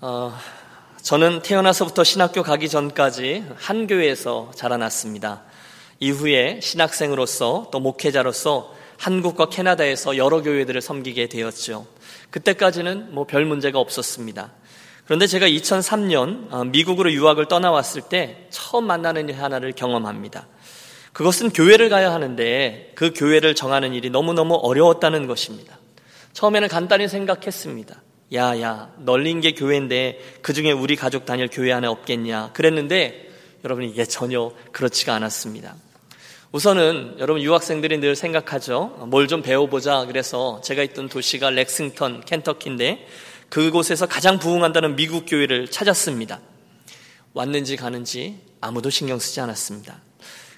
어, 저는 태어나서부터 신학교 가기 전까지 한 교회에서 자라났습니다. 이후에 신학생으로서 또 목회자로서 한국과 캐나다에서 여러 교회들을 섬기게 되었죠. 그때까지는 뭐 별 문제가 없었습니다. 그런데 제가 2003년 어, 미국으로 유학을 떠나왔을 때 처음 만나는 일 하나를 경험합니다. 그것은 교회를 가야 하는데 그 교회를 정하는 일이 너무너무 어려웠다는 것입니다. 처음에는 간단히 생각했습니다. 야, 야, 널린 게 교회인데 그 중에 우리 가족 다닐 교회 안에 없겠냐. 그랬는데 여러분 이게 전혀 그렇지가 않았습니다. 우선은 여러분 유학생들이 늘 생각하죠. 뭘 좀 배워보자. 그래서 제가 있던 도시가 렉싱턴, 켄터키인데 그곳에서 가장 부흥한다는 미국 교회를 찾았습니다. 왔는지 가는지 아무도 신경 쓰지 않았습니다.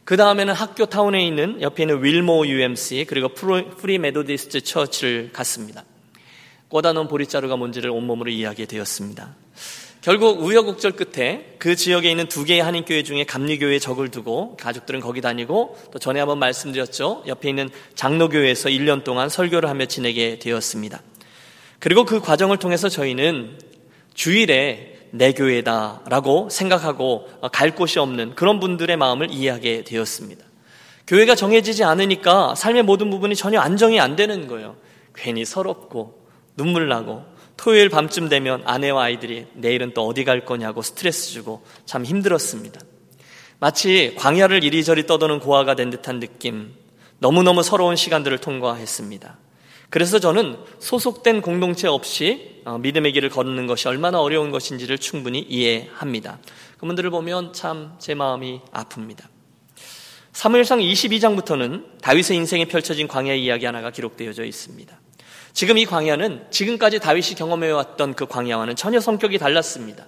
그 다음에는 학교 타운에 있는 옆에 있는 윌모어 UMC 그리고 Free Methodist Church를 갔습니다. 꽂아놓은 보리자루가 뭔지를 온몸으로 이해하게 되었습니다. 결국 우여곡절 끝에 그 지역에 있는 두 개의 한인교회 중에 감리교회에 적을 두고 가족들은 거기 다니고 또 전에 한번 말씀드렸죠. 옆에 있는 장로교회에서 1년 동안 설교를 하며 지내게 되었습니다. 그리고 그 과정을 통해서 저희는 주일에 내 교회다라고 생각하고 갈 곳이 없는 그런 분들의 마음을 이해하게 되었습니다. 교회가 정해지지 않으니까 삶의 모든 부분이 전혀 안정이 안 되는 거예요. 괜히 서럽고 눈물 나고 토요일 밤쯤 되면 아내와 아이들이 내일은 또 어디 갈 거냐고 스트레스 주고 참 힘들었습니다. 마치 광야를 이리저리 떠도는 고아가 된 듯한 느낌, 너무너무 서러운 시간들을 통과했습니다. 그래서 저는 소속된 공동체 없이 어, 믿음의 길을 걷는 것이 얼마나 어려운 것인지를 충분히 이해합니다. 그분들을 보면 참 제 마음이 아픕니다. 사무엘상 22장부터는 다윗의 인생에 펼쳐진 광야 이야기 하나가 기록되어져 있습니다. 지금 이 광야는 지금까지 다윗이 경험해왔던 그 광야와는 전혀 성격이 달랐습니다.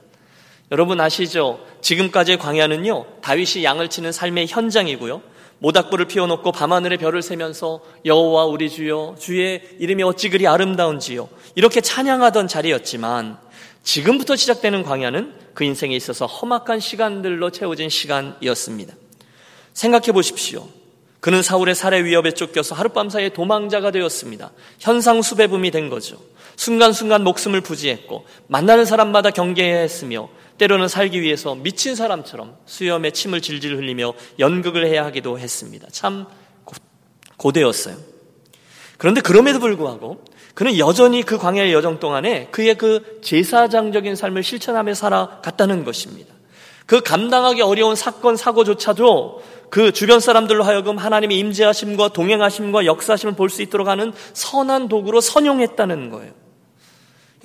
여러분 아시죠? 지금까지의 광야는요, 다윗이 양을 치는 삶의 현장이고요. 모닥불을 피워놓고 밤하늘의 별을 세면서 여호와 우리 주여 주의 이름이 어찌 그리 아름다운지요 이렇게 찬양하던 자리였지만 지금부터 시작되는 광야는 그 인생에 있어서 험악한 시간들로 채워진 시간이었습니다. 생각해 보십시오. 그는 사울의 살해 위협에 쫓겨서 하룻밤 사이에 도망자가 되었습니다. 현상 수배범이 된 거죠. 순간순간 목숨을 부지했고 만나는 사람마다 경계해야 했으며 때로는 살기 위해서 미친 사람처럼 수염에 침을 질질 흘리며 연극을 해야 하기도 했습니다. 참 고대였어요. 그런데 그럼에도 불구하고 그는 여전히 그 광야의 여정 동안에 그의 그 제사장적인 삶을 실천하며 살아갔다는 것입니다. 그 감당하기 어려운 사건, 사고조차도 그 주변 사람들로 하여금 하나님의 임재하심과 동행하심과 역사심을 볼 수 있도록 하는 선한 도구로 선용했다는 거예요.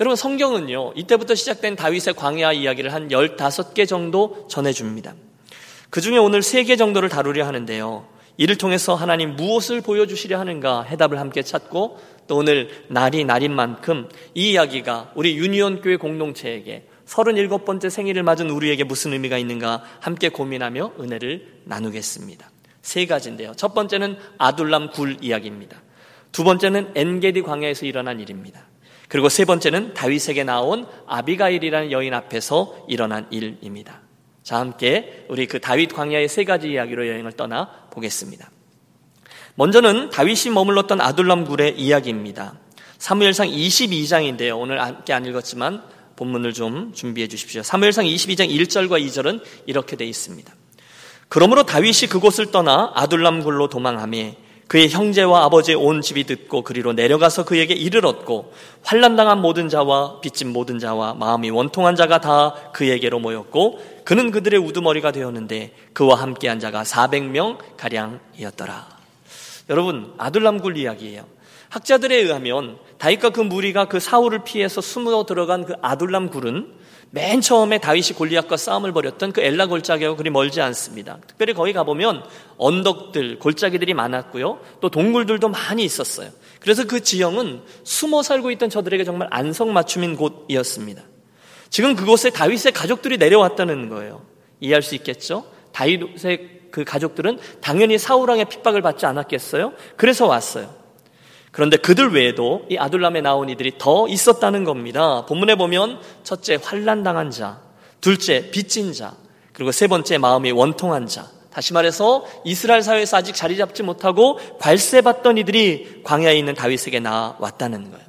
여러분 성경은요. 이때부터 시작된 다윗의 광야 이야기를 한 15개 정도 전해줍니다. 그 중에 오늘 3개 정도를 다루려 하는데요. 이를 통해서 하나님 무엇을 보여주시려 하는가 해답을 함께 찾고 또 오늘 날이 날인 만큼 이 이야기가 우리 유니온 교회 공동체에게 37번째 생일을 맞은 우리에게 무슨 의미가 있는가 함께 고민하며 은혜를 나누겠습니다. 세 가지인데요. 첫 번째는 아둘람 굴 이야기입니다. 두 번째는 엔게디 광야에서 일어난 일입니다. 그리고 세 번째는 다윗에게 나온 아비가일이라는 여인 앞에서 일어난 일입니다. 자, 함께 우리 그 다윗 광야의 세 가지 이야기로 여행을 떠나 보겠습니다. 먼저는 다윗이 머물렀던 아둘람 굴의 이야기입니다. 사무엘상 22장인데요. 오늘 함께 안 읽었지만 본문을 좀 준비해 주십시오. 사무엘상 22장 1절과 2절은 이렇게 돼 있습니다. 그러므로 다윗이 그곳을 떠나 아둘람 굴로 도망하며 그의 형제와 아버지의 온 집이 듣고 그리로 내려가서 그에게 이를 얻고 환란당한 모든 자와 빚진 모든 자와 마음이 원통한 자가 다 그에게로 모였고 그는 그들의 우두머리가 되었는데 그와 함께한 자가 400명 가량이었더라. 여러분 아둘람 굴 이야기예요. 학자들에 의하면 다윗과 그 무리가 그 사울을 피해서 숨어 들어간 그 아둘람 굴은 맨 처음에 다윗이 골리앗과 싸움을 벌였던 그 엘라 골짜기하고 그리 멀지 않습니다. 특별히 거기 가보면 언덕들, 골짜기들이 많았고요. 또 동굴들도 많이 있었어요. 그래서 그 지형은 숨어 살고 있던 저들에게 정말 안성맞춤인 곳이었습니다. 지금 그곳에 다윗의 가족들이 내려왔다는 거예요. 이해할 수 있겠죠? 다윗의 그 가족들은 당연히 사울왕의 핍박을 받지 않았겠어요? 그래서 왔어요. 그런데 그들 외에도 이 아둘람에 나온 이들이 더 있었다는 겁니다. 본문에 보면 첫째 환란 당한 자, 둘째 빚진 자, 그리고 세 번째 마음이 원통한 자. 다시 말해서 이스라엘 사회에서 아직 자리 잡지 못하고 괄세받던 이들이 광야에 있는 다윗에게 나왔다는 거예요.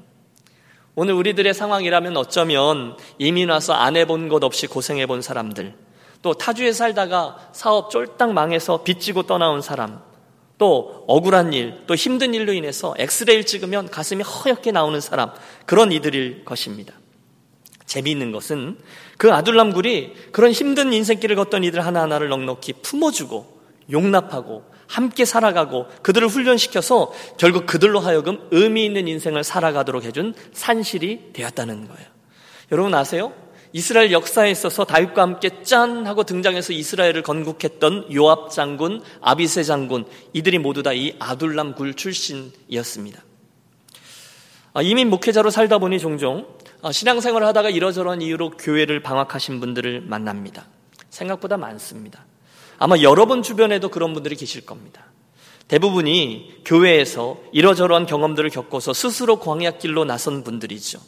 오늘 우리들의 상황이라면 어쩌면 이민 와서 안 해본 것 없이 고생해 본 사람들, 또 타주에 살다가 사업 쫄딱 망해서 빚지고 떠나온 사람, 또 억울한 일, 또 힘든 일로 인해서 엑스레이를 찍으면 가슴이 허옇게 나오는 사람, 그런 이들일 것입니다. 재미있는 것은 그 아둘람굴이 그런 힘든 인생길을 걷던 이들 하나하나를 넉넉히 품어주고 용납하고 함께 살아가고 그들을 훈련시켜서 결국 그들로 하여금 의미 있는 인생을 살아가도록 해준 산실이 되었다는 거예요. 여러분 아세요? 이스라엘 역사에 있어서 다윗과 함께 짠 하고 등장해서 이스라엘을 건국했던 요압 장군, 아비세 장군 이들이 모두 다 이 아둘람 굴 출신이었습니다. 아, 이민 목회자로 살다 보니 종종 아, 신앙생활을 하다가 이러저러한 이유로 교회를 방학하신 분들을 만납니다. 생각보다 많습니다. 아마 여러분 주변에도 그런 분들이 계실 겁니다. 대부분이 교회에서 이러저러한 경험들을 겪어서 스스로 광야길로 나선 분들이죠.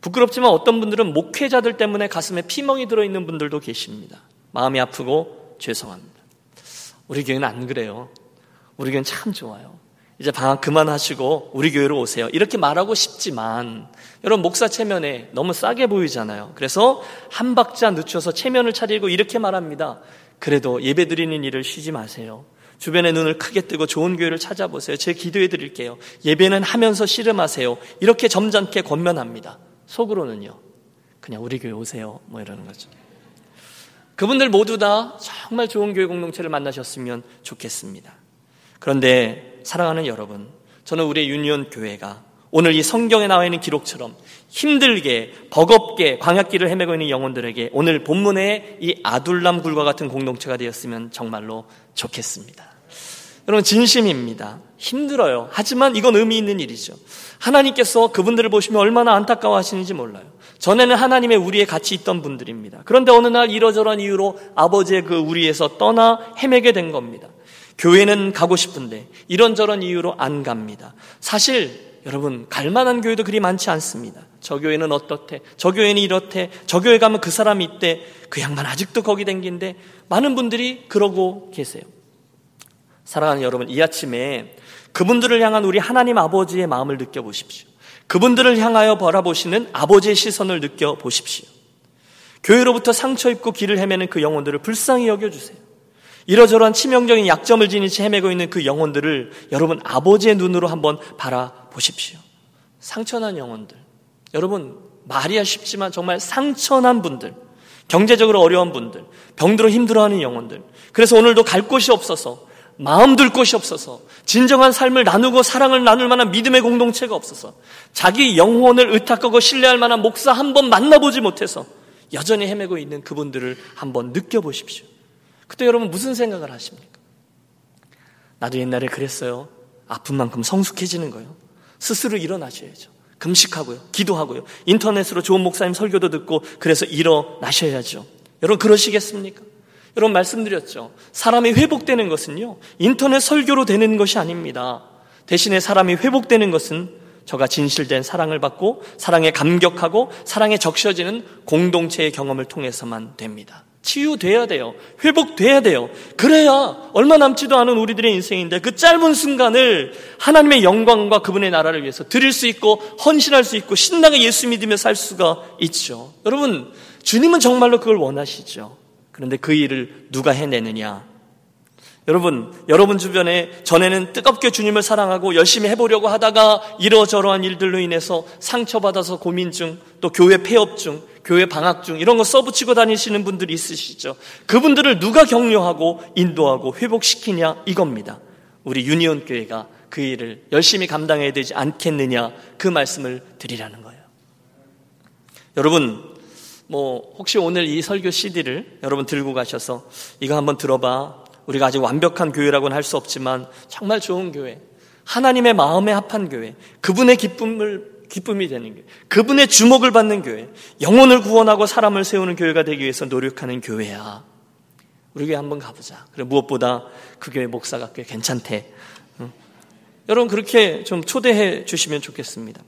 부끄럽지만 어떤 분들은 목회자들 때문에 가슴에 피멍이 들어있는 분들도 계십니다. 마음이 아프고 죄송합니다. 우리 교회는 안 그래요. 우리 교회는 참 좋아요. 이제 방학 그만하시고 우리 교회로 오세요. 이렇게 말하고 싶지만 여러분 목사 체면에 너무 싸게 보이잖아요. 그래서 한 박자 늦춰서 체면을 차리고 이렇게 말합니다. 그래도 예배 드리는 일을 쉬지 마세요. 주변에 눈을 크게 뜨고 좋은 교회를 찾아보세요. 제 기도해 드릴게요. 예배는 하면서 씨름하세요. 이렇게 점잖게 권면합니다. 속으로는요. 그냥 우리 교회 오세요. 뭐 이러는 거죠. 그분들 모두 다 정말 좋은 교회 공동체를 만나셨으면 좋겠습니다. 그런데 사랑하는 여러분, 저는 우리 유니온 교회가 오늘 이 성경에 나와 있는 기록처럼 힘들게 버겁게 광약길을 헤매고 있는 영혼들에게 오늘 본문의 이 아둘람 굴과 같은 공동체가 되었으면 정말로 좋겠습니다. 여러분 진심입니다. 힘들어요. 하지만 이건 의미 있는 일이죠. 하나님께서 그분들을 보시면 얼마나 안타까워 하시는지 몰라요. 전에는 하나님의 우리에 같이 있던 분들입니다. 그런데 어느 날 이러저러한 이유로 아버지의 그 우리에서 떠나 헤매게 된 겁니다. 교회는 가고 싶은데 이런저런 이유로 안 갑니다. 사실 여러분 갈 만한 교회도 그리 많지 않습니다. 저 교회는 어떻대? 저 교회는 이렇대? 저 교회 가면 그 사람이 있대? 그 양반 아직도 거기 댕긴데 많은 분들이 그러고 계세요. 사랑하는 여러분, 이 아침에 그분들을 향한 우리 하나님 아버지의 마음을 느껴보십시오. 그분들을 향하여 바라보시는 아버지의 시선을 느껴보십시오. 교회로부터 상처 입고 길을 헤매는 그 영혼들을 불쌍히 여겨주세요. 이러저러한 치명적인 약점을 지닌 채 헤매고 있는 그 영혼들을 여러분 아버지의 눈으로 한번 바라보십시오. 상처난 영혼들. 여러분, 말이야 쉽지만 정말 상처난 분들. 경제적으로 어려운 분들. 병들어 힘들어하는 영혼들. 그래서 오늘도 갈 곳이 없어서 마음 둘 곳이 없어서 진정한 삶을 나누고 사랑을 나눌 만한 믿음의 공동체가 없어서 자기 영혼을 의탁하고 신뢰할 만한 목사 한 번 만나보지 못해서 여전히 헤매고 있는 그분들을 한번 느껴보십시오. 그때 여러분 무슨 생각을 하십니까? 나도 옛날에 그랬어요. 아픈 만큼 성숙해지는 거예요. 스스로 일어나셔야죠. 금식하고요. 기도하고요. 인터넷으로 좋은 목사님 설교도 듣고 그래서 일어나셔야죠. 여러분 그러시겠습니까? 여러분 말씀드렸죠. 사람이 회복되는 것은요. 인터넷 설교로 되는 것이 아닙니다. 대신에 사람이 회복되는 것은 저가 진실된 사랑을 받고 사랑에 감격하고 사랑에 적셔지는 공동체의 경험을 통해서만 됩니다. 치유돼야 돼요. 회복돼야 돼요. 그래야 얼마 남지도 않은 우리들의 인생인데 그 짧은 순간을 하나님의 영광과 그분의 나라를 위해서 드릴 수 있고 헌신할 수 있고 신나게 예수 믿으며 살 수가 있죠. 여러분, 주님은 정말로 그걸 원하시죠. 그런데 그 일을 누가 해내느냐? 여러분, 여러분 주변에 전에는 뜨겁게 주님을 사랑하고 열심히 해보려고 하다가 이러저러한 일들로 인해서 상처받아서 고민 중, 또 교회 폐업 중, 교회 방학 중 이런 거 써붙이고 다니시는 분들이 있으시죠. 그분들을 누가 격려하고 인도하고 회복시키냐 이겁니다. 우리 유니온 교회가 그 일을 열심히 감당해야 되지 않겠느냐 그 말씀을 드리라는 거예요. 여러분, 뭐 혹시 오늘 이 설교 CD를 여러분 들고 가셔서 이거 한번 들어봐. 우리가 아직 완벽한 교회라고는 할 수 없지만 정말 좋은 교회, 하나님의 마음에 합한 교회, 그분의 기쁨을 기쁨이 되는 교회, 그분의 주목을 받는 교회, 영혼을 구원하고 사람을 세우는 교회가 되기 위해서 노력하는 교회야. 우리 교회 한번 가보자. 그래 무엇보다 그 교회 목사가 꽤 괜찮대. 응? 여러분 그렇게 좀 초대해 주시면 좋겠습니다.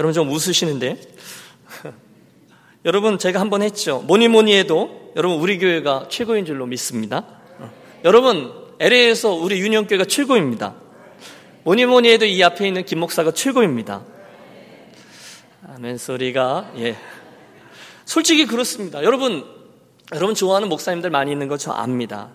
여러분 좀 웃으시는데 여러분 제가 한 번 했죠. 뭐니 뭐니 해도 여러분 우리 교회가 최고인 줄로 믿습니다. 어. 여러분 LA에서 우리 유년교회가 최고입니다. 뭐니 뭐니 해도 이 앞에 있는 김 목사가 최고입니다. 아멘 소리가 예. 솔직히 그렇습니다. 여러분 여러분 좋아하는 목사님들 많이 있는 거 저 압니다.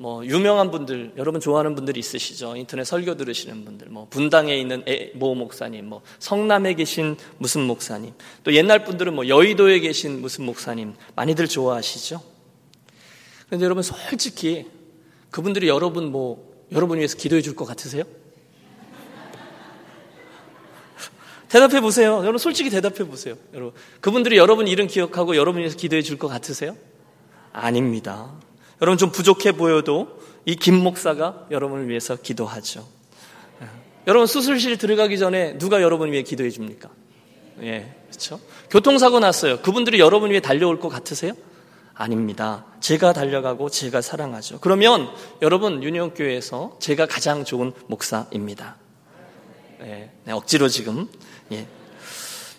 뭐 유명한 분들 여러분 좋아하는 분들이 있으시죠 인터넷 설교 들으시는 분들 뭐 분당에 있는 모 목사님 뭐 성남에 계신 무슨 목사님 또 옛날 분들은 뭐 여의도에 계신 무슨 목사님 많이들 좋아하시죠 그런데 여러분 솔직히 그분들이 여러분 뭐 여러분 위해서 기도해 줄 것 같으세요? 대답해 보세요. 여러분 솔직히 대답해 보세요. 여러분 그분들이 여러분 이름 기억하고 여러분 위해서 기도해 줄 것 같으세요? 아닙니다. 여러분 좀 부족해 보여도 이 김 목사가 여러분을 위해서 기도하죠. 여러분 수술실 들어가기 전에 누가 여러분 위해 기도해 줍니까? 예, 그렇죠. 교통사고 났어요. 그분들이 여러분 위해 달려올 것 같으세요? 아닙니다. 제가 달려가고 제가 사랑하죠. 그러면 여러분 유니온 교회에서 제가 가장 좋은 목사입니다. 예, 네, 억지로 지금 예,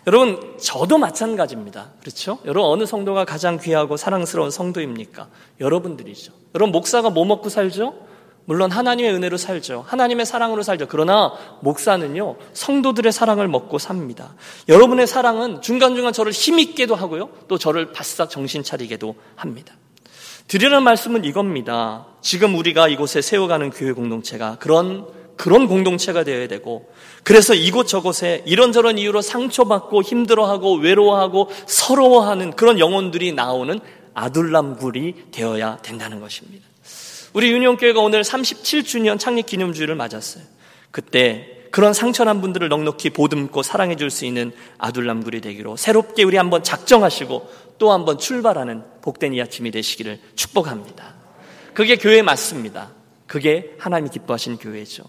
여러분, 저도 마찬가지입니다. 그렇죠? 여러분, 어느 성도가 가장 귀하고 사랑스러운 성도입니까? 여러분들이죠. 여러분, 목사가 뭐 먹고 살죠? 물론 하나님의 은혜로 살죠. 하나님의 사랑으로 살죠. 그러나 목사는요, 성도들의 사랑을 먹고 삽니다. 여러분의 사랑은 중간중간 저를 힘있게도 하고요, 또 저를 바싹 정신 차리게도 합니다. 드리는 말씀은 이겁니다. 지금 우리가 이곳에 세워가는 교회 공동체가 그런 그런 공동체가 되어야 되고 그래서 이곳저곳에 이런저런 이유로 상처받고 힘들어하고 외로워하고 서러워하는 그런 영혼들이 나오는 아둘람굴이 되어야 된다는 것입니다. 우리 유니온교회가 오늘 37주년 창립 기념주일을 맞았어요. 그때 그런 상처난 분들을 넉넉히 보듬고 사랑해 줄 수 있는 아둘람굴이 되기로 새롭게 우리 한번 작정하시고 또 한번 출발하는 복된 이 아침이 되시기를 축복합니다. 그게 교회 맞습니다. 그게 하나님이 기뻐하신 교회죠.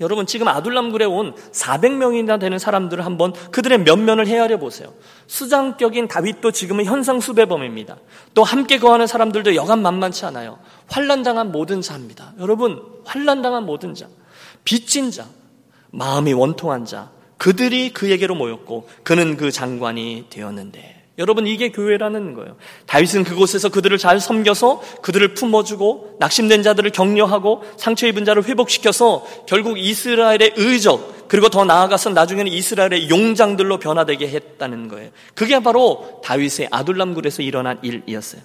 여러분 지금 아둘람굴에 온 400명이나 되는 사람들을 한번 그들의 면면을 헤아려 보세요. 수장격인 다윗도 지금은 현상 수배범입니다. 또 함께 거하는 사람들도 여간 만만치 않아요. 환란당한 모든 자입니다. 여러분 환란당한 모든 자, 빚진 자, 마음이 원통한 자, 그들이 그에게로 모였고 그는 그 장관이 되었는데 여러분 이게 교회라는 거예요. 다윗은 그곳에서 그들을 잘 섬겨서 그들을 품어주고 낙심된 자들을 격려하고 상처 입은 자를 회복시켜서 결국 이스라엘의 의적 그리고 더 나아가서 나중에는 이스라엘의 용장들로 변화되게 했다는 거예요. 그게 바로 다윗의 아둘람굴에서 일어난 일이었어요.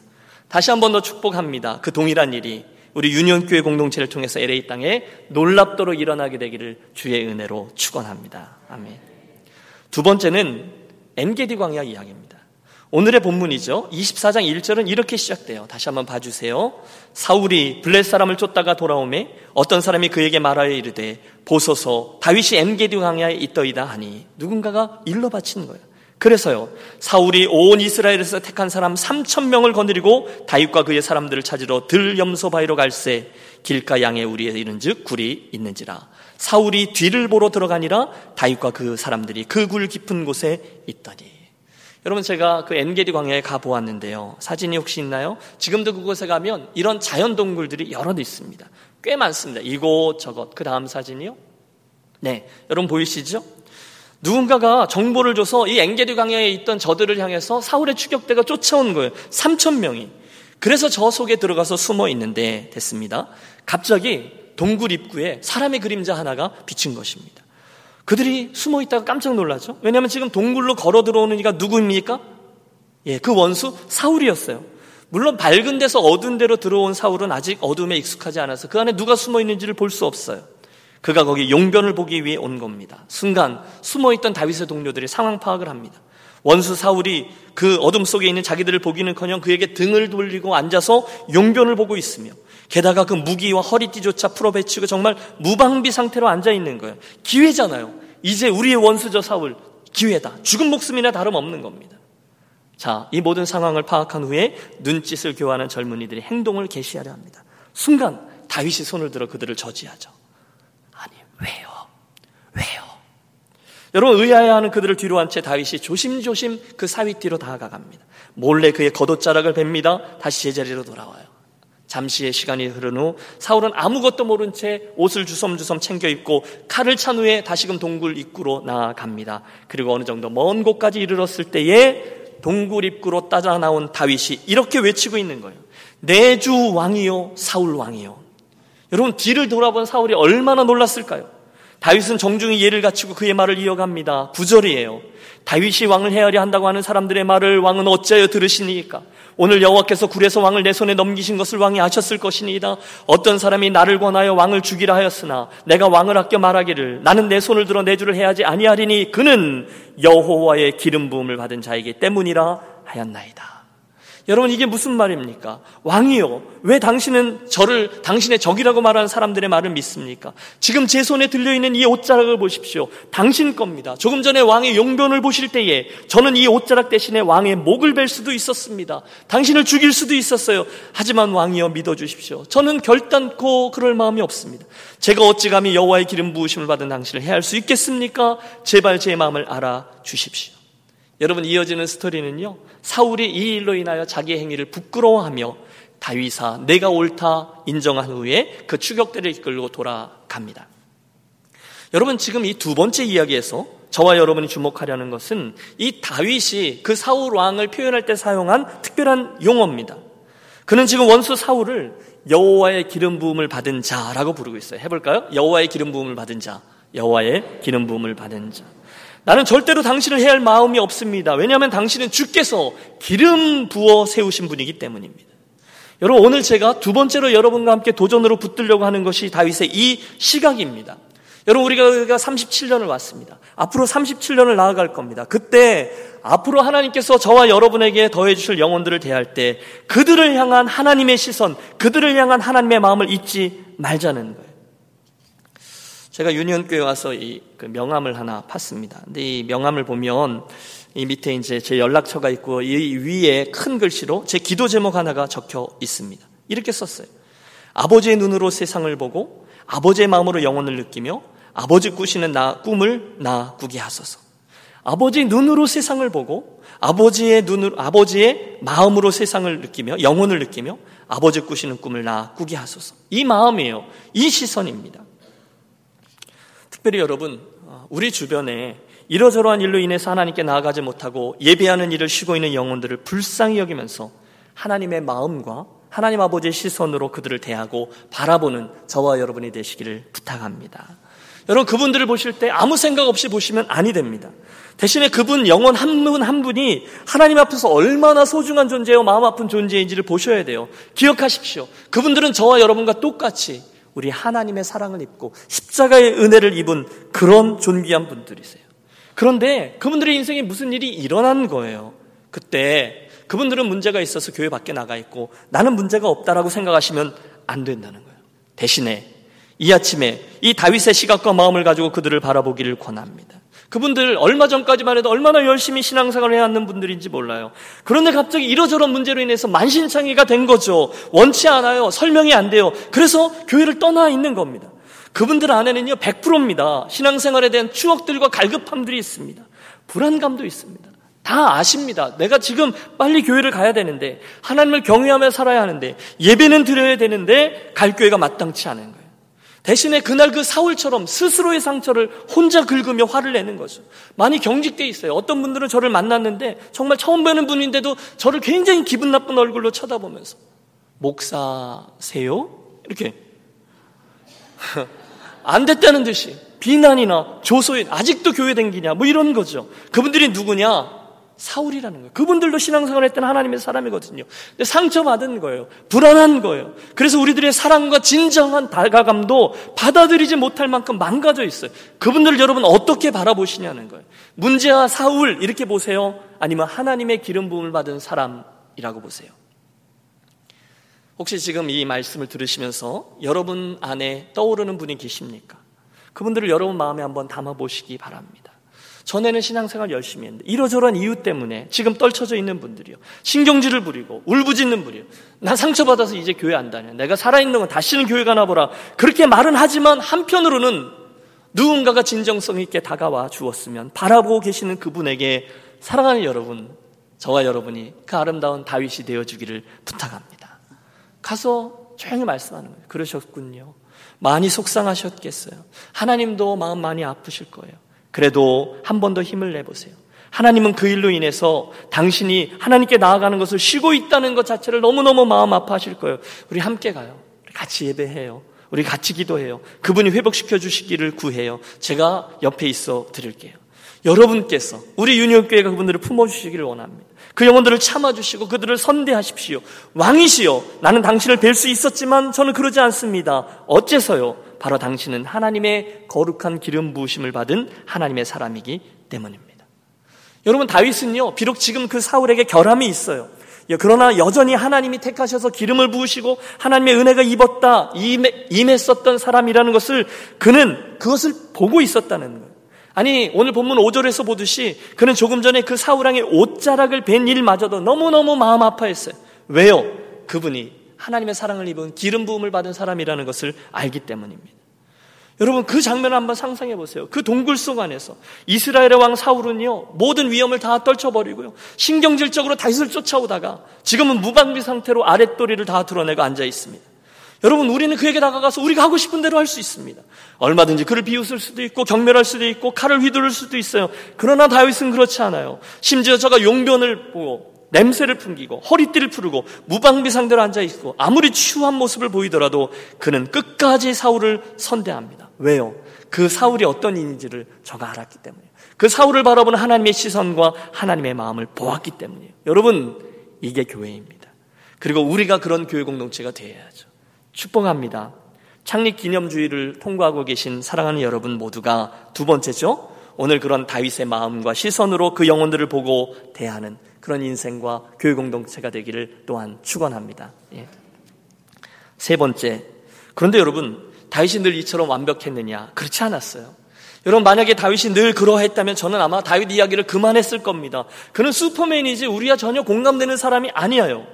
다시 한 번 더 축복합니다. 그 동일한 일이 우리 유년교회 공동체를 통해서 LA 땅에 놀랍도록 일어나게 되기를 주의 은혜로 축원합니다. 아멘. 두 번째는 엔게디 광야 이야기입니다. 오늘의 본문이죠. 24장 1절은 이렇게 시작돼요. 다시 한번 봐주세요. 사울이 블렛 사람을 쫓다가 돌아오매 어떤 사람이 그에게 말하여 이르되 보소서 다윗이 엔게디 광야에 있더이다 하니 누군가가 일러 바치는 거예요. 그래서요 사울이 온 이스라엘에서 택한 사람 3천 명을 거느리고 다윗과 그의 사람들을 찾으러 들 염소 바위로 갈새 길가 양에 우리에 이른즉 굴이 있는지라 사울이 뒤를 보러 들어가니라 다윗과 그 사람들이 그 굴 깊은 곳에 있더니 여러분 제가 그 엔게디 광야에 가 보았는데요. 사진이 혹시 있나요? 지금도 그곳에 가면 이런 자연 동굴들이 여럿 있습니다. 꽤 많습니다. 이곳 저곳. 그 다음 사진이요. 네, 여러분 보이시죠? 누군가가 정보를 줘서 이 엔게디 광야에 있던 저들을 향해서 사울의 추격대가 쫓아온 거예요. 3천 명이. 그래서 저 속에 들어가서 숨어 있는데 됐습니다. 갑자기 동굴 입구에 사람의 그림자 하나가 비친 것입니다. 그들이 숨어 있다가 깜짝 놀라죠. 왜냐하면 지금 동굴로 걸어 들어오는 이가 누구입니까? 예, 그 원수 사울이었어요. 물론 밝은 데서 어두운 데로 들어온 사울은 아직 어둠에 익숙하지 않아서 그 안에 누가 숨어 있는지를 볼 수 없어요. 그가 거기 용변을 보기 위해 온 겁니다. 순간 숨어 있던 다윗의 동료들이 상황 파악을 합니다. 원수 사울이 그 어둠 속에 있는 자기들을 보기는커녕 그에게 등을 돌리고 앉아서 용변을 보고 있으며 게다가 그 무기와 허리띠조차 풀어배치고 정말 무방비 상태로 앉아 있는 거예요. 기회잖아요. 이제 우리의 원수저 사울 기회다. 죽은 목숨이나 다름없는 겁니다. 자, 이 모든 상황을 파악한 후에 눈짓을 교환한 젊은이들이 행동을 개시하려 합니다. 순간 다윗이 손을 들어 그들을 저지하죠. 아니, 왜요? 왜요? 여러분 의아해하는 그들을 뒤로 한 채 다윗이 조심조심 그 사위 뒤로 다가갑니다. 몰래 그의 겉옷자락을 뱁니다. 다시 제자리로 돌아와요. 잠시의 시간이 흐른 후 사울은 아무것도 모른 채 옷을 주섬주섬 챙겨 입고 칼을 찬 후에 다시금 동굴 입구로 나아갑니다. 그리고 어느 정도 먼 곳까지 이르렀을 때에 동굴 입구로 따라 나온 다윗이 이렇게 외치고 있는 거예요. 내 주 왕이요 사울 왕이요. 여러분 뒤를 돌아본 사울이 얼마나 놀랐을까요? 다윗은 정중히 예를 갖추고 그의 말을 이어갑니다. 구절이에요. 다윗이 왕을 헤아려 한다고 하는 사람들의 말을 왕은 어찌하여 들으시니까? 오늘 여호와께서 굴에서 왕을 내 손에 넘기신 것을 왕이 아셨을 것이니이다. 어떤 사람이 나를 권하여 왕을 죽이라 하였으나 내가 왕을 아껴 말하기를 나는 내 손을 들어 내 주를 해야지 아니하리니 그는 여호와의 기름 부음을 받은 자이기 때문이라 하였나이다. 여러분 이게 무슨 말입니까? 왕이요. 왜 당신은 저를 당신의 적이라고 말하는 사람들의 말을 믿습니까? 지금 제 손에 들려 있는 이 옷자락을 보십시오. 당신 겁니다. 조금 전에 왕의 용변을 보실 때에 저는 이 옷자락 대신에 왕의 목을 벨 수도 있었습니다. 당신을 죽일 수도 있었어요. 하지만 왕이여 믿어 주십시오. 저는 결단코 그럴 마음이 없습니다. 제가 어찌 감히 여호와의 기름 부으심을 받은 당신을 해할 수 있겠습니까? 제발 제 마음을 알아 주십시오. 여러분 이어지는 스토리는요. 사울이 이 일로 인하여 자기의 행위를 부끄러워하며 다윗아 내가 옳다 인정한 후에 그 추격대를 이끌고 돌아갑니다. 여러분 지금 이 두 번째 이야기에서 저와 여러분이 주목하려는 것은 이 다윗이 그 사울 왕을 표현할 때 사용한 특별한 용어입니다. 그는 지금 원수 사울을 여호와의 기름 부음을 받은 자라고 부르고 있어요. 해볼까요? 여호와의 기름 부음을 받은 자, 여호와의 기름 부음을 받은 자. 나는 절대로 당신을 해할 마음이 없습니다. 왜냐하면 당신은 주께서 기름 부어 세우신 분이기 때문입니다. 여러분 오늘 제가 두 번째로 여러분과 함께 도전으로 붙들려고 하는 것이 다윗의 이 시각입니다. 여러분 우리가 37년을 왔습니다. 앞으로 37년을 나아갈 겁니다. 그때 앞으로 하나님께서 저와 여러분에게 더해 주실 영혼들을 대할 때 그들을 향한 하나님의 시선, 그들을 향한 하나님의 마음을 잊지 말자는 거예요. 제가 유니온교회 와서 이 그 명함을 하나 팠습니다. 근데 이 명함을 보면 이 밑에 이제 제 연락처가 있고 이 위에 큰 글씨로 제 기도 제목 하나가 적혀 있습니다. 이렇게 썼어요. 아버지의 눈으로 세상을 보고 아버지의 마음으로 영혼을 느끼며 아버지 꾸시는 나 꿈을 나 꾸게 하소서. 아버지 눈으로 세상을 보고 아버지의 눈으로 아버지의 마음으로 세상을 느끼며 영혼을 느끼며 아버지 꾸시는 꿈을 나 꾸게 하소서. 이 마음이에요. 이 시선입니다. 특별히 여러분, 어, 우리 주변에 이러저러한 일로 인해서 하나님께 나아가지 못하고 예배하는 일을 쉬고 있는 영혼들을 불쌍히 여기면서 하나님의 마음과 하나님 아버지의 시선으로 그들을 대하고 바라보는 저와 여러분이 되시기를 부탁합니다. 여러분 그분들을 보실 때 아무 생각 없이 보시면 아니 됩니다. 대신에 그분 영혼 한 분한 분이 하나님 앞에서 얼마나 소중한 존재요 마음 아픈 존재인지를 보셔야 돼요. 기억하십시오. 그분들은 저와 여러분과 똑같이 우리 하나님의 사랑을 입고 십자가의 은혜를 입은 그런 존귀한 분들이세요. 그런데 그분들의 인생에 무슨 일이 일어난 거예요. 그때 그분들은 문제가 있어서 교회 밖에 나가 있고 나는 문제가 없다라고 생각하시면 안 된다는 거예요. 대신에 이 아침에 이 다윗의 시각과 마음을 가지고 그들을 바라보기를 권합니다. 그분들 얼마 전까지만 해도 얼마나 열심히 신앙생활을 해왔는 분들인지 몰라요. 그런데 갑자기 이러저런 문제로 인해서 만신창이가 된 거죠. 원치 않아요. 설명이 안 돼요. 그래서 교회를 떠나 있는 겁니다. 그분들 안에는요, 100%입니다. 신앙생활에 대한 추억들과 갈급함들이 있습니다. 불안감도 있습니다. 다 아십니다. 내가 지금 빨리 교회를 가야 되는데, 하나님을 경외하며 살아야 하는데, 예배는 드려야 되는데, 갈 교회가 마땅치 않은 거예요. 대신에 그날 그 사울처럼 스스로의 상처를 혼자 긁으며 화를 내는 거죠. 많이 경직돼 있어요. 어떤 분들은 저를 만났는데 정말 처음 뵈는 분인데도 저를 굉장히 기분 나쁜 얼굴로 쳐다보면서 목사세요? 이렇게 안 됐다는 듯이 비난이나 조소인 아직도 교회 댕기냐 뭐 이런 거죠. 그분들이 누구냐? 사울이라는 거예요. 그분들도 신앙생활 했던 하나님의 사람이거든요. 근데 상처받은 거예요. 불안한 거예요. 그래서 우리들의 사랑과 진정한 다가감도 받아들이지 못할 만큼 망가져 있어요. 그분들을 여러분 어떻게 바라보시냐는 거예요. 문제와 사울 이렇게 보세요. 아니면 하나님의 기름 부음을 받은 사람이라고 보세요. 혹시 지금 이 말씀을 들으시면서 여러분 안에 떠오르는 분이 계십니까? 그분들을 여러분 마음에 한번 담아 보시기 바랍니다. 전에는 신앙생활 열심히 했는데 이러저러한 이유 때문에 지금 떨쳐져 있는 분들이요. 신경질을 부리고 울부짖는 분이요. 난 상처받아서 이제 교회 안 다녀. 내가 살아있는 건 다시는 교회 가나 보라. 그렇게 말은 하지만 한편으로는 누군가가 진정성 있게 다가와 주었으면 바라보고 계시는 그분에게 사랑하는 여러분, 저와 여러분이 그 아름다운 다윗이 되어주기를 부탁합니다. 가서 조용히 말씀하는 거예요. 그러셨군요. 많이 속상하셨겠어요. 하나님도 마음 많이 아프실 거예요. 그래도 한 번 더 힘을 내보세요. 하나님은 그 일로 인해서 당신이 하나님께 나아가는 것을 쉬고 있다는 것 자체를 너무너무 마음 아파하실 거예요. 우리 함께 가요. 우리 같이 예배해요. 우리 같이 기도해요. 그분이 회복시켜 주시기를 구해요. 제가 옆에 있어 드릴게요. 여러분께서 우리 유니온교회가 그분들을 품어주시기를 원합니다. 그 영혼들을 참아주시고 그들을 선대하십시오. 왕이시여, 나는 당신을 뵐 수 있었지만 저는 그러지 않습니다. 어째서요? 바로 당신은 하나님의 거룩한 기름 부으심을 받은 하나님의 사람이기 때문입니다. 여러분 다윗은요, 비록 지금 그 사울에게 결함이 있어요. 그러나 여전히 하나님이 택하셔서 기름을 부으시고 하나님의 은혜가 입었다, 임했었던 사람이라는 것을 그는 그것을 보고 있었다는 거예요. 아니, 오늘 본문 5절에서 보듯이 그는 조금 전에 그 사우랑의 옷자락을 벤 일마저도 너무너무 마음 아파했어요. 왜요? 그분이 하나님의 사랑을 입은 기름 부음을 받은 사람이라는 것을 알기 때문입니다. 여러분 그 장면을 한번 상상해 보세요. 그 동굴 속 안에서 이스라엘의 왕 사울은요 모든 위험을 다 떨쳐버리고요 신경질적으로 다윗을 쫓아오다가 지금은 무방비 상태로 아랫도리를 다 드러내고 앉아 있습니다. 여러분, 우리는 그에게 다가가서 우리가 하고 싶은 대로 할 수 있습니다. 얼마든지 그를 비웃을 수도 있고 경멸할 수도 있고 칼을 휘두를 수도 있어요. 그러나 다윗은 그렇지 않아요. 심지어 저가 용변을 보고 냄새를 풍기고 허리띠를 푸르고 무방비 상대로 앉아 있고 아무리 추한 모습을 보이더라도 그는 끝까지 사울을 선대합니다. 왜요? 그 사울이 어떤 인인지를 저가 알았기 때문이에요. 그 사울을 바라보는 하나님의 시선과 하나님의 마음을 보았기 때문이에요. 여러분, 이게 교회입니다. 그리고 우리가 그런 교회 공동체가 되어야죠. 축복합니다. 창립 기념주의를 통과하고 계신 사랑하는 여러분 모두가 두 번째죠. 오늘 그런 다윗의 마음과 시선으로 그 영혼들을 보고 대하는 그런 인생과 교회 공동체가 되기를 또한 축원합니다. 예. 세 번째. 그런데 여러분, 다윗이 늘 이처럼 완벽했느냐? 그렇지 않았어요. 여러분 만약에 다윗이 늘 그러했다면 저는 아마 다윗 이야기를 그만했을 겁니다. 그는 슈퍼맨이지 우리와 전혀 공감되는 사람이 아니에요.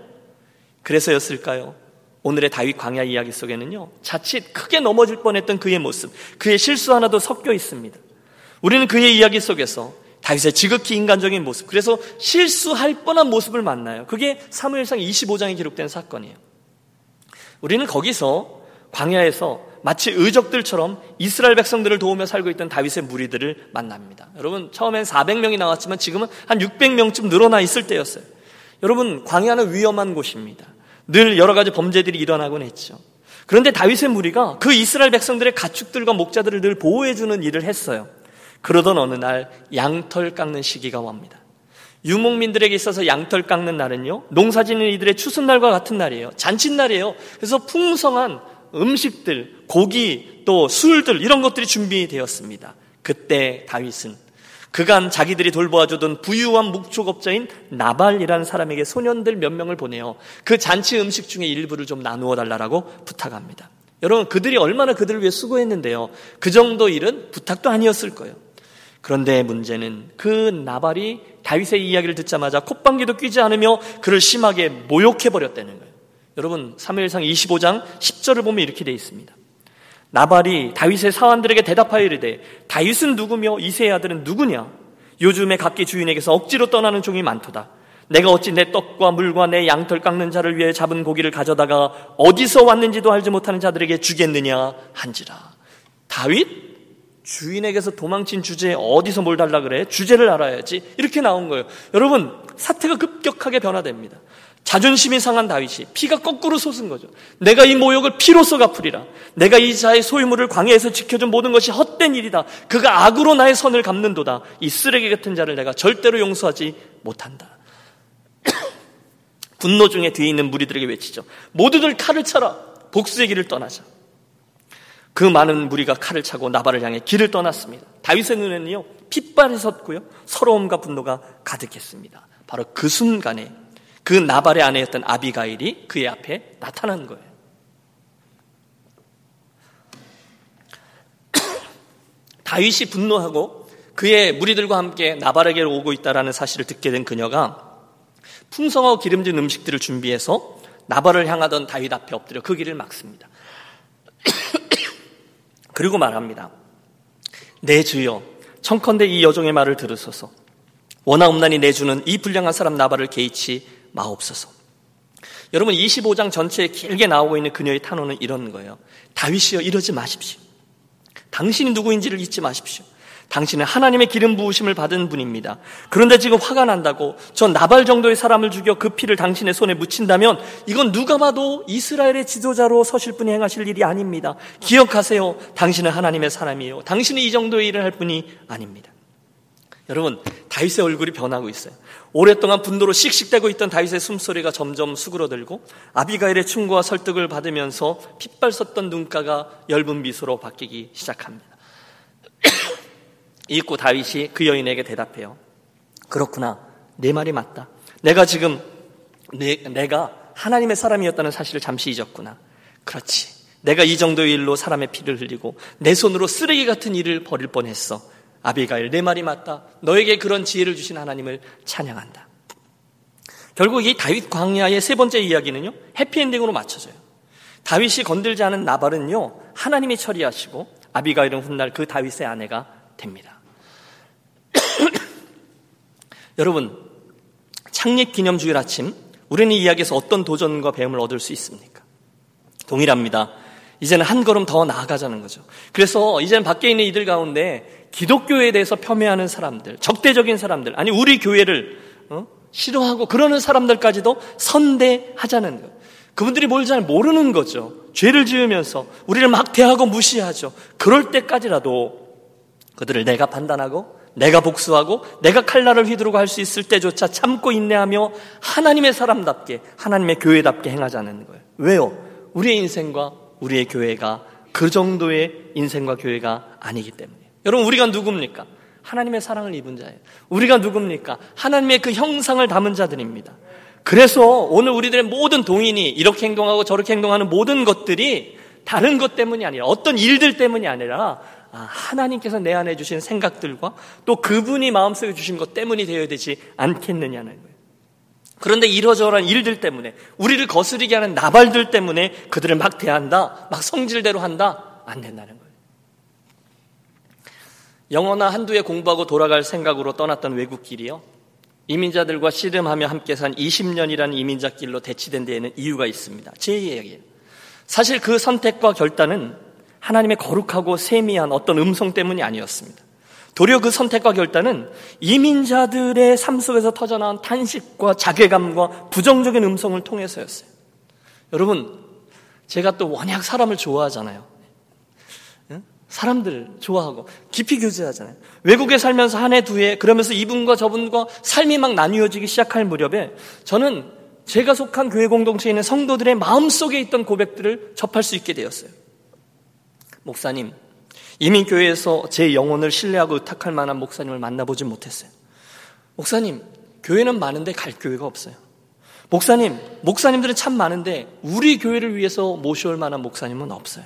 그래서였을까요? 오늘의 다윗 광야 이야기 속에는요, 자칫 크게 넘어질 뻔했던 그의 모습, 그의 실수 하나도 섞여 있습니다. 우리는 그의 이야기 속에서 다윗의 지극히 인간적인 모습, 그래서 실수할 뻔한 모습을 만나요. 그게 사무엘상 25장에 기록된 사건이에요. 우리는 거기서 광야에서 마치 의적들처럼 이스라엘 백성들을 도우며 살고 있던 다윗의 무리들을 만납니다. 여러분, 처음엔 400명이 나왔지만 지금은 한 600명쯤 늘어나 있을 때였어요. 여러분, 광야는 위험한 곳입니다. 늘 여러 가지 범죄들이 일어나곤 했죠. 그런데 다윗의 무리가 그 이스라엘 백성들의 가축들과 목자들을 늘 보호해주는 일을 했어요. 그러던 어느 날 양털 깎는 시기가 옵니다. 유목민들에게 있어서 양털 깎는 날은요, 농사 짓는 이들의 추수날과 같은 날이에요. 잔칫날이에요. 그래서 풍성한 음식들, 고기, 또 술들, 이런 것들이 준비되었습니다. 그때 다윗은 그간 자기들이 돌보아 주던 부유한 묵초업자인 나발이라는 사람에게 소년들 몇 명을 보내어 그 잔치 음식 중에 일부를 좀 나누어 달라고 부탁합니다. 여러분 그들이 얼마나 그들을 위해 수고했는데요. 그 정도 일은 부탁도 아니었을 거예요. 그런데 문제는 그 나발이 다윗의 이야기를 듣자마자 콧방귀도 뀌지 않으며 그를 심하게 모욕해 버렸다는 거예요. 여러분 3일상 25장 10절을 보면 이렇게 되어 있습니다. 나발이 다윗의 사환들에게 대답하여 이르되 다윗은 누구며 이세의 아들은 누구냐? 요즘에 각기 주인에게서 억지로 떠나는 종이 많도다. 내가 어찌 내 떡과 물과 내 양털 깎는 자를 위해 잡은 고기를 가져다가 어디서 왔는지도 알지 못하는 자들에게 주겠느냐 한지라. 다윗 주인에게서 도망친 주제에 어디서 뭘 달라 그래? 주제를 알아야지. 이렇게 나온 거예요. 여러분, 사태가 급격하게 변화됩니다. 자존심이 상한 다윗이 피가 거꾸로 솟은 거죠. 내가 이 모욕을 피로써 갚으리라. 내가 이 자의 소유물을 광야에서 지켜준 모든 것이 헛된 일이다. 그가 악으로 나의 선을 갚는도다. 이 쓰레기 같은 자를 내가 절대로 용서하지 못한다. 분노 중에 뒤에 있는 무리들에게 외치죠. 모두들 칼을 차라. 복수의 길을 떠나자. 그 많은 무리가 칼을 차고 나발을 향해 길을 떠났습니다. 다윗의 눈에는요, 핏발이 섰고요, 서러움과 분노가 가득했습니다. 바로 그 순간에 그 나발의 아내였던 아비가일이 그의 앞에 나타난 거예요. 다윗이 분노하고 그의 무리들과 함께 나발에게로 오고 있다라는 사실을 듣게 된 그녀가 풍성하고 기름진 음식들을 준비해서 나발을 향하던 다윗 앞에 엎드려 그 길을 막습니다. 그리고 말합니다. 내 주여, 청컨대 이 여종의 말을 들으소서. 원하옵나니 내 주는 이 불량한 사람 나발을 개의치 마옵소서. 여러분 25장 전체에 길게 나오고 있는 그녀의 탄원은 이런 거예요. 다윗이여 이러지 마십시오. 당신이 누구인지를 잊지 마십시오. 당신은 하나님의 기름 부으심을 받은 분입니다. 그런데 지금 화가 난다고 저 나발 정도의 사람을 죽여 그 피를 당신의 손에 묻힌다면 이건 누가 봐도 이스라엘의 지도자로 서실 분이 행하실 일이 아닙니다. 기억하세요. 당신은 하나님의 사람이에요. 당신이 이 정도의 일을 할 분이 아닙니다. 여러분, 다윗의 얼굴이 변하고 있어요. 오랫동안 분노로 씩씩대고 있던 다윗의 숨소리가 점점 수그러들고 아비가일의 충고와 설득을 받으면서 핏발 섰던 눈가가 엷은 미소로 바뀌기 시작합니다. 읽고 다윗이 그 여인에게 대답해요. 그렇구나. 내 말이 맞다. 내가 지금 내, 내가 하나님의 사람이었다는 사실을 잠시 잊었구나. 그렇지. 내가 이 정도의 일로 사람의 피를 흘리고 내 손으로 쓰레기 같은 일을 벌일 뻔했어. 아비가일, 내 말이 맞다. 너에게 그런 지혜를 주신 하나님을 찬양한다. 결국 이 다윗 광야의 세 번째 이야기는요, 해피엔딩으로 맞춰져요. 다윗이 건들지 않은 나발은요, 하나님이 처리하시고, 아비가일은 훗날 그 다윗의 아내가 됩니다. 여러분, 창립 기념 주일 아침, 우리는 이 이야기에서 어떤 도전과 배움을 얻을 수 있습니까? 동일합니다. 이제는 한 걸음 더 나아가자는 거죠. 그래서 이제는 밖에 있는 이들 가운데 기독교에 대해서 폄훼하는 사람들, 적대적인 사람들, 아니 우리 교회를 어? 싫어하고 그러는 사람들까지도 선대하자는 거예요. 그분들이 뭘 잘 모르는 거죠. 죄를 지으면서 우리를 막 대하고 무시하죠. 그럴 때까지라도 그들을 내가 판단하고 내가 복수하고 내가 칼날을 휘두르고 할 수 있을 때조차 참고 인내하며 하나님의 사람답게 하나님의 교회답게 행하자는 거예요. 왜요? 우리의 인생과 우리의 교회가 그 정도의 인생과 교회가 아니기 때문에. 여러분 우리가 누굽니까? 하나님의 사랑을 입은 자예요. 우리가 누굽니까? 하나님의 그 형상을 담은 자들입니다. 그래서 오늘 우리들의 모든 동인이 이렇게 행동하고 저렇게 행동하는 모든 것들이 다른 것 때문이 아니라 어떤 일들 때문이 아니라 아, 하나님께서 내 안에 주신 생각들과 또 그분이 마음속에 주신 것 때문이 되어야 되지 않겠느냐는 거예요. 그런데 이러저러한 일들 때문에 우리를 거스리게 하는 나발들 때문에 그들을 막 대한다, 막 성질대로 한다 안 된다는 거예요. 영어나 한두에 공부하고 돌아갈 생각으로 떠났던 외국길이요. 이민자들과 씨름하며 함께 산 20년이라는 이민자 길로 대치된 데에는 이유가 있습니다. 제 이야기예요. 사실 그 선택과 결단은 하나님의 거룩하고 세미한 어떤 음성 때문이 아니었습니다. 도리어 그 선택과 결단은 이민자들의 삶 속에서 터져나온 탄식과 자괴감과 부정적인 음성을 통해서였어요. 여러분, 제가 또 워낙 사람을 좋아하잖아요. 사람들 좋아하고 깊이 교제하잖아요. 외국에 살면서 한 해, 두 해, 그러면서 이분과 저분과 삶이 막 나뉘어지기 시작할 무렵에 저는 제가 속한 교회 공동체에 있는 성도들의 마음속에 있던 고백들을 접할 수 있게 되었어요. 목사님, 이민교회에서 제 영혼을 신뢰하고 의탁할 만한 목사님을 만나보진 못했어요. 목사님, 교회는 많은데 갈 교회가 없어요. 목사님, 목사님들은 참 많은데 우리 교회를 위해서 모셔올 만한 목사님은 없어요.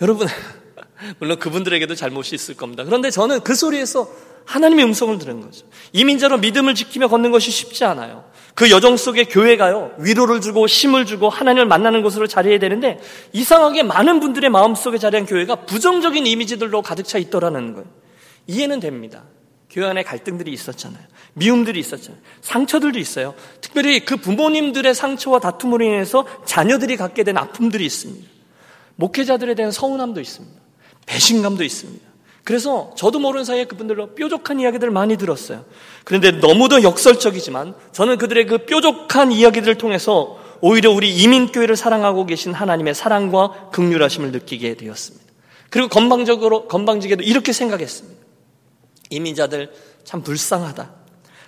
여러분, 물론 그분들에게도 잘못이 있을 겁니다. 그런데 저는 그 소리에서 하나님의 음성을 들은 거죠. 이민자로 믿음을 지키며 걷는 것이 쉽지 않아요. 그 여정 속에 교회가요, 위로를 주고 힘을 주고 하나님을 만나는 곳으로 자리해야 되는데, 이상하게 많은 분들의 마음 속에 자리한 교회가 부정적인 이미지들로 가득 차 있더라는 거예요. 이해는 됩니다. 교회 안에 갈등들이 있었잖아요. 미움들이 있었잖아요. 상처들도 있어요. 특별히 그 부모님들의 상처와 다툼으로 인해서 자녀들이 갖게 된 아픔들이 있습니다. 목회자들에 대한 서운함도 있습니다. 배신감도 있습니다. 그래서 저도 모르는 사이에 그분들로 뾰족한 이야기들을 많이 들었어요. 그런데 너무도 역설적이지만 저는 그들의 그 뾰족한 이야기들을 통해서 오히려 우리 이민교회를 사랑하고 계신 하나님의 사랑과 극률하심을 느끼게 되었습니다. 그리고 건방적으로, 건방지게도 이렇게 생각했습니다. 이민자들 참 불쌍하다.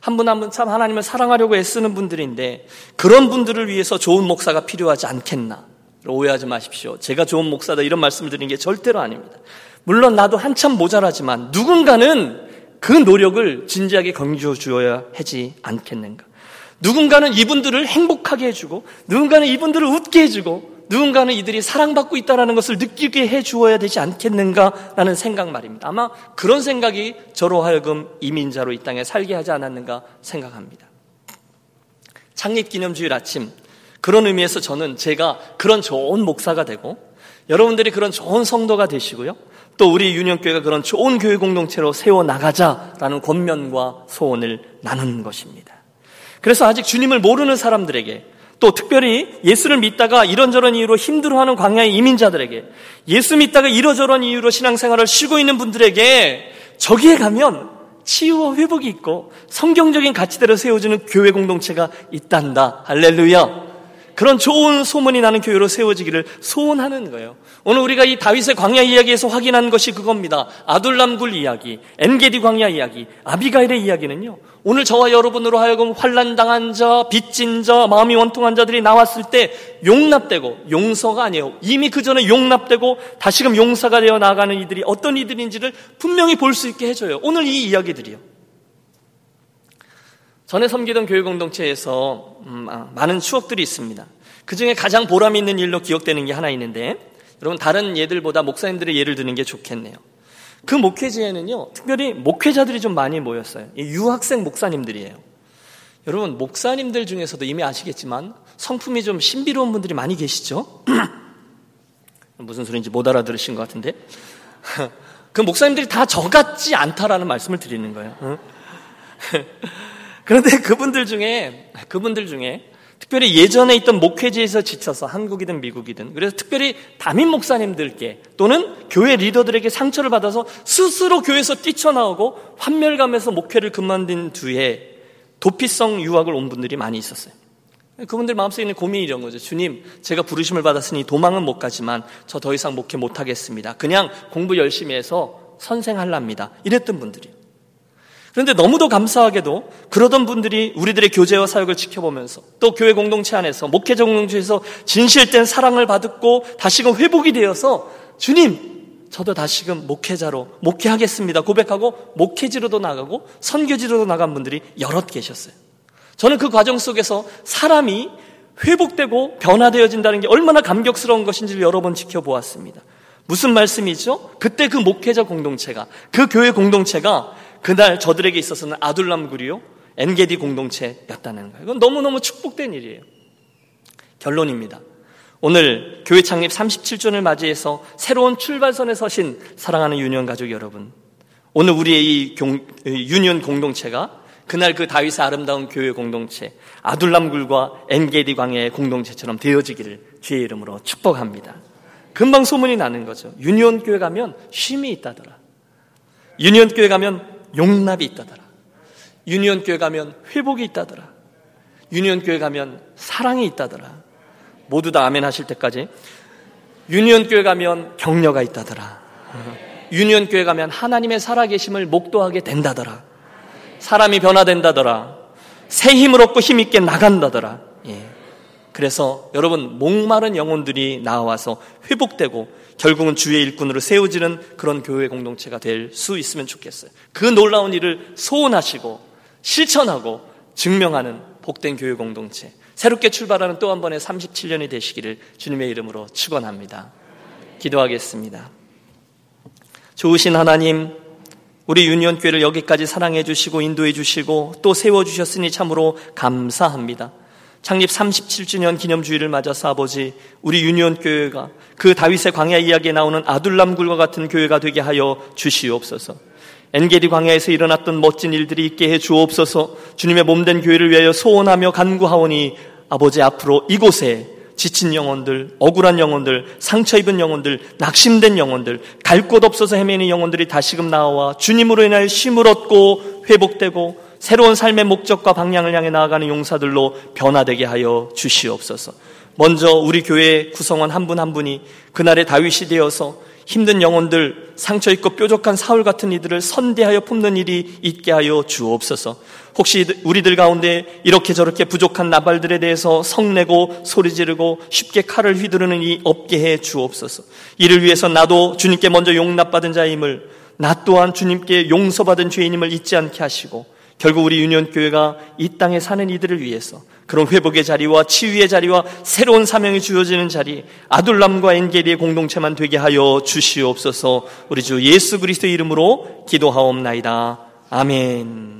한 분 한 분 참 하나님을 사랑하려고 애쓰는 분들인데 그런 분들을 위해서 좋은 목사가 필요하지 않겠나. 오해하지 마십시오. 제가 좋은 목사다 이런 말씀을 드리는 게 절대로 아닙니다. 물론 나도 한참 모자라지만 누군가는 그 노력을 진지하게 경주어 주어야 하지 않겠는가. 누군가는 이분들을 행복하게 해주고, 누군가는 이분들을 웃게 해주고, 누군가는 이들이 사랑받고 있다는 것을 느끼게 해 주어야 되지 않겠는가라는 생각 말입니다. 아마 그런 생각이 저로 하여금 이민자로 이 땅에 살게 하지 않았는가 생각합니다. 창립기념주일 아침, 그런 의미에서 저는 제가 그런 좋은 목사가 되고 여러분들이 그런 좋은 성도가 되시고요. 또 우리 유년교회가 그런 좋은 교회 공동체로 세워 나가자라는 권면과 소원을 나누는 것입니다. 그래서 아직 주님을 모르는 사람들에게 또 특별히 예수를 믿다가 이런저런 이유로 힘들어하는 광야의 이민자들에게 예수 믿다가 이러저런 이유로 신앙생활을 쉬고 있는 분들에게 저기에 가면 치유와 회복이 있고 성경적인 가치대로 세워주는 교회 공동체가 있단다. 할렐루야. 그런 좋은 소문이 나는 교회로 세워지기를 소원하는 거예요. 오늘 우리가 이 다윗의 광야 이야기에서 확인한 것이 그겁니다. 아둘람굴 이야기, 엔게디 광야 이야기, 아비가일의 이야기는요. 오늘 저와 여러분으로 하여금 환란 당한 자, 빚진 자, 마음이 원통한 자들이 나왔을 때 용납되고 용서가 아니에요. 이미 그 전에 용납되고 다시금 용사가 되어 나가는 이들이 어떤 이들인지를 분명히 볼 수 있게 해줘요. 오늘 이 이야기들이요. 전에 섬기던 교회 공동체에서 음, 아, 많은 추억들이 있습니다. 그 중에 가장 보람 있는 일로 기억되는 게 하나 있는데 여러분 다른 예들보다 목사님들의 예를 드는 게 좋겠네요. 그 목회지에는요 특별히 목회자들이 좀 많이 모였어요. 유학생 목사님들이에요. 여러분 목사님들 중에서도 이미 아시겠지만 성품이 좀 신비로운 분들이 많이 계시죠? 무슨 소리인지 못 알아들으신 것 같은데 그 목사님들이 다 저 같지 않다라는 말씀을 드리는 거예요. 그런데 그분들 중에, 그분들 중에 특별히 예전에 있던 목회지에서 지쳐서 한국이든 미국이든 그래서 특별히 담임 목사님들께 또는 교회 리더들에게 상처를 받아서 스스로 교회에서 뛰쳐나오고 환멸감에서 목회를 그만둔 뒤에 도피성 유학을 온 분들이 많이 있었어요. 그분들 마음속에 있는 고민이 이런 거죠. 주님, 제가 부르심을 받았으니 도망은 못 가지만 저 더 이상 목회 못 하겠습니다. 그냥 공부 열심히 해서 선생할랍니다. 이랬던 분들이. 그런데 너무도 감사하게도 그러던 분들이 우리들의 교제와 사역을 지켜보면서 또 교회 공동체 안에서 목회자 공동체에서 진실된 사랑을 받고 다시금 회복이 되어서 주님 저도 다시금 목회자로 목회하겠습니다 고백하고 목회지로도 나가고 선교지로도 나간 분들이 여럿 계셨어요. 저는 그 과정 속에서 사람이 회복되고 변화되어진다는 게 얼마나 감격스러운 것인지를 여러 번 지켜보았습니다. 무슨 말씀이죠? 그때 그 목회자 공동체가 그 교회 공동체가 그날 저들에게 있어서는 아둘람구리요 엔게디 공동체였다는 거예요. 이건 너무너무 축복된 일이에요. 결론입니다. 오늘 교회 창립 37주년을 맞이해서 새로운 출발선에 서신 사랑하는 유년 가족 여러분. 오늘 우리의 이 유년 공동체가 그날 그 다윗의 아름다운 교회 공동체 아둘람굴과 엔게디 광야의 공동체처럼 되어지기를 주의 이름으로 축복합니다. 금방 소문이 나는 거죠. 유니온 교회 가면 쉼이 있다더라. 유니온 교회 가면 용납이 있다더라. 유니온 교회 가면 회복이 있다더라. 유니온 교회 가면 사랑이 있다더라. 모두 다 아멘 하실 때까지 유니온 교회 가면 격려가 있다더라. 유니온 교회 가면 하나님의 살아계심을 목도하게 된다더라. 사람이 변화된다더라. 새 힘을 얻고 힘 있게 나간다더라. 예. 그래서 여러분 목마른 영혼들이 나와서 회복되고 결국은 주의 일꾼으로 세워지는 그런 교회 공동체가 될 수 있으면 좋겠어요. 그 놀라운 일을 소원하시고 실천하고 증명하는 복된 교회 공동체. 새롭게 출발하는 또 한 번의 37년이 되시기를 주님의 이름으로 축원합니다. 기도하겠습니다. 좋으신 하나님, 우리 유니온 교회를 여기까지 사랑해 주시고 인도해 주시고 또 세워 주셨으니 참으로 감사합니다. 창립 37주년 기념주의를 맞아서 아버지 우리 유니온 교회가 그 다윗의 광야 이야기에 나오는 아둘람굴과 같은 교회가 되게 하여 주시옵소서. 엔게디 광야에서 일어났던 멋진 일들이 있게 해 주옵소서. 주님의 몸된 교회를 위하여 소원하며 간구하오니 아버지 앞으로 이곳에 지친 영혼들, 억울한 영혼들, 상처 입은 영혼들, 낙심된 영혼들, 갈 곳 없어서 헤매는 영혼들이 다시금 나와 주님으로 인하여 쉼을 얻고 회복되고 새로운 삶의 목적과 방향을 향해 나아가는 용사들로 변화되게 하여 주시옵소서. 먼저 우리 교회 구성원 한 분한 한 분이 그날의 다윗이 되어서 힘든 영혼들, 상처 있고 뾰족한 사울 같은 이들을 선대하여 품는 일이 있게 하여 주옵소서. 혹시 우리들 가운데 이렇게 저렇게 부족한 나발들에 대해서 성내고 소리 지르고 쉽게 칼을 휘두르는 이 없게 해 주옵소서. 이를 위해서 나도 주님께 먼저 용납받은 자임을 나 또한 주님께 용서받은 죄인임을 잊지 않게 하시고 결국 우리 유년 교회가 이 땅에 사는 이들을 위해서 그런 회복의 자리와 치유의 자리와 새로운 사명이 주어지는 자리 아둘람과 엔게리의 공동체만 되게 하여 주시옵소서. 우리 주 예수 그리스도 이름으로 기도하옵나이다. 아멘.